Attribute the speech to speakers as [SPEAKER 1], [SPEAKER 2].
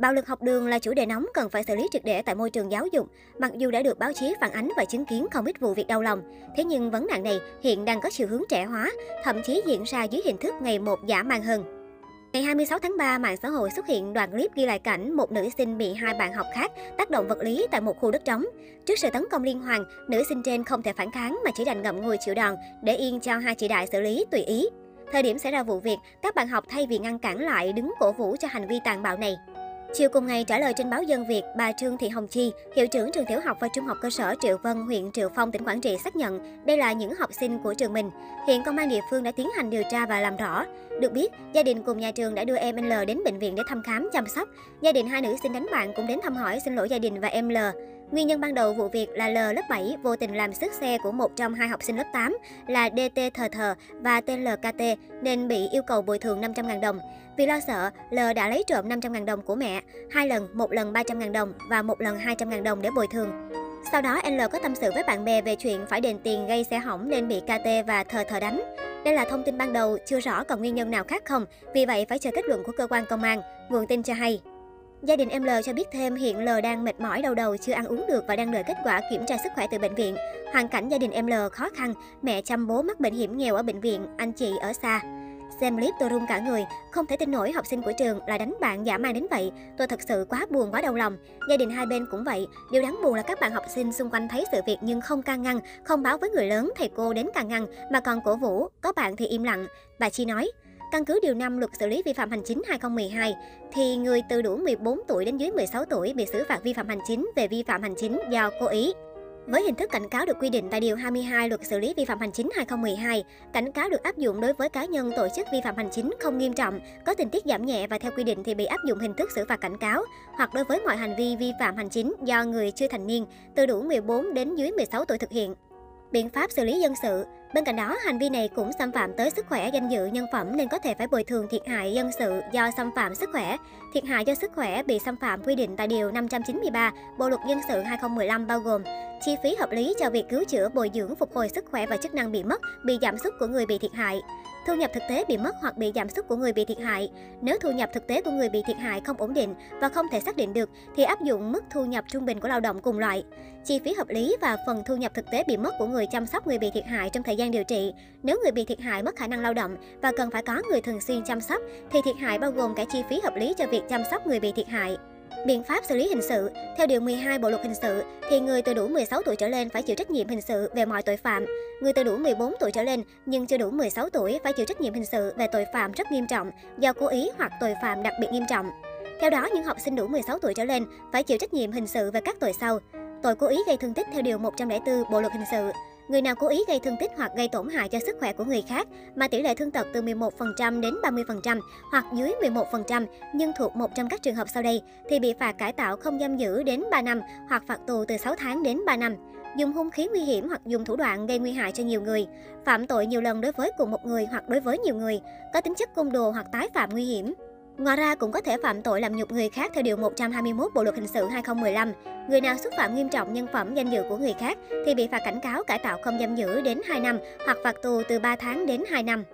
[SPEAKER 1] Bạo lực học đường là chủ đề nóng cần phải xử lý triệt để tại môi trường giáo dục. Mặc dù đã được báo chí phản ánh và chứng kiến không ít vụ việc đau lòng, thế nhưng vấn nạn này hiện đang có chiều hướng trẻ hóa, thậm chí diễn ra dưới hình thức ngày một giả mang hơn. Ngày 26 tháng 3, mạng xã hội xuất hiện đoạn clip ghi lại cảnh một nữ sinh bị hai bạn học khác tác động vật lý tại một khu đất trống. Trước sự tấn công liên hoàn, nữ sinh trên không thể phản kháng mà chỉ đành ngậm ngùi chịu đòn để yên cho hai chị đại xử lý tùy ý. Thời điểm xảy ra vụ việc, các bạn học thay vì ngăn cản lại đứng cổ vũ cho hành vi tàn bạo này. Chiều cùng ngày trả lời trên báo Dân Việt, bà Trương Thị Hồng Chi, hiệu trưởng trường tiểu học và trung học cơ sở Triệu Vân, huyện Triệu Phong, tỉnh Quảng Trị xác nhận đây là những học sinh của trường mình. Hiện công an địa phương đã tiến hành điều tra và làm rõ. Được biết, gia đình cùng nhà trường đã đưa em L đến bệnh viện để thăm khám, chăm sóc. Gia đình hai nữ sinh đánh bạn cũng đến thăm hỏi xin lỗi gia đình và em L. Nguyên nhân ban đầu vụ việc là L lớp 7 vô tình làm xước xe của một trong hai học sinh lớp 8 là DT Thờ Thờ và TLKT nên bị yêu cầu bồi thường 500.000 đồng. Vì lo sợ, L đã lấy trộm 500.000 đồng của mẹ, hai lần, một lần 300.000 đồng và một lần 200.000 đồng để bồi thường. Sau đó, L có tâm sự với bạn bè về chuyện phải đền tiền gây xe hỏng nên bị KT và Thờ Thờ đánh. Đây là thông tin ban đầu, chưa rõ còn nguyên nhân nào khác không, vì vậy phải chờ kết luận của cơ quan công an. Nguồn tin cho hay. Gia đình em L cho biết thêm hiện L đang mệt mỏi đầu đầu, chưa ăn uống được và đang đợi kết quả kiểm tra sức khỏe từ bệnh viện. Hoàn cảnh gia đình em L khó khăn, mẹ chăm bố mắc bệnh hiểm nghèo ở bệnh viện, anh chị ở xa. Xem clip tôi run cả người, không thể tin nổi học sinh của trường là đánh bạn giả mang đến vậy. Tôi thật sự quá buồn, quá đau lòng. Gia đình hai bên cũng vậy. Điều đáng buồn là các bạn học sinh xung quanh thấy sự việc nhưng không can ngăn, không báo với người lớn, thầy cô đến can ngăn, mà còn cổ vũ, có bạn thì im lặng. Bà Chi nói, Căn cứ điều 5 luật xử lý vi phạm hành chính 2012, thì người từ đủ 14 tuổi đến dưới 16 tuổi bị xử phạt vi phạm hành chính về vi phạm hành chính do cố ý. Với hình thức cảnh cáo được quy định tại Điều 22 Luật xử lý vi phạm hành chính 2012, cảnh cáo được áp dụng đối với cá nhân tổ chức vi phạm hành chính không nghiêm trọng, có tình tiết giảm nhẹ và theo quy định thì bị áp dụng hình thức xử phạt cảnh cáo, hoặc đối với mọi hành vi vi phạm hành chính do người chưa thành niên, từ đủ 14 đến dưới 16 tuổi thực hiện. Biện pháp xử lý dân sự Bên cạnh đó, hành vi này cũng xâm phạm tới sức khỏe danh dự nhân phẩm nên có thể phải bồi thường thiệt hại dân sự do xâm phạm sức khỏe. Thiệt hại do sức khỏe bị xâm phạm quy định tại Điều 593 Bộ Luật Dân sự 2015 bao gồm chi phí hợp lý cho việc cứu chữa, bồi dưỡng, phục hồi sức khỏe và chức năng bị mất, bị giảm sút của người bị thiệt hại. Thu nhập thực tế bị mất hoặc bị giảm sút của người bị thiệt hại. Nếu thu nhập thực tế của người bị thiệt hại không ổn định và không thể xác định được thì áp dụng mức thu nhập trung bình của lao động cùng loại. Chi phí hợp lý và phần thu nhập thực tế bị mất của người chăm sóc người bị thiệt hại trong thời gian điều trị. Nếu người bị thiệt hại mất khả năng lao động và cần phải có người thường xuyên chăm sóc thì thiệt hại bao gồm cả chi phí hợp lý cho việc chăm sóc người bị thiệt hại. Biện pháp xử lý hình sự Theo Điều 12 Bộ Luật Hình sự, thì người từ đủ 16 tuổi trở lên phải chịu trách nhiệm hình sự về mọi tội phạm. Người từ đủ 14 tuổi trở lên nhưng chưa đủ 16 tuổi phải chịu trách nhiệm hình sự về tội phạm rất nghiêm trọng do cố ý hoặc tội phạm đặc biệt nghiêm trọng. Theo đó, những học sinh đủ 16 tuổi trở lên phải chịu trách nhiệm hình sự về các tội sau. Tội cố ý gây thương tích theo Điều 104 Bộ Luật Hình sự, Người nào cố ý gây thương tích hoặc gây tổn hại cho sức khỏe của người khác mà tỷ lệ thương tật từ 11% đến 30% hoặc dưới 11% nhưng thuộc một trong các trường hợp sau đây thì bị phạt cải tạo không giam giữ đến 3 năm hoặc phạt tù từ 6 tháng đến 3 năm. Dùng hung khí nguy hiểm hoặc dùng thủ đoạn gây nguy hại cho nhiều người, phạm tội nhiều lần đối với cùng một người hoặc đối với nhiều người, có tính chất côn đồ hoặc tái phạm nguy hiểm. Ngoài ra cũng có thể phạm tội làm nhục người khác theo Điều 121 Bộ Luật Hình sự 2015. Người nào xúc phạm nghiêm trọng nhân phẩm, danh dự của người khác thì bị phạt cảnh cáo cải tạo không giam giữ đến 2 năm hoặc phạt tù từ 3 tháng đến 2 năm.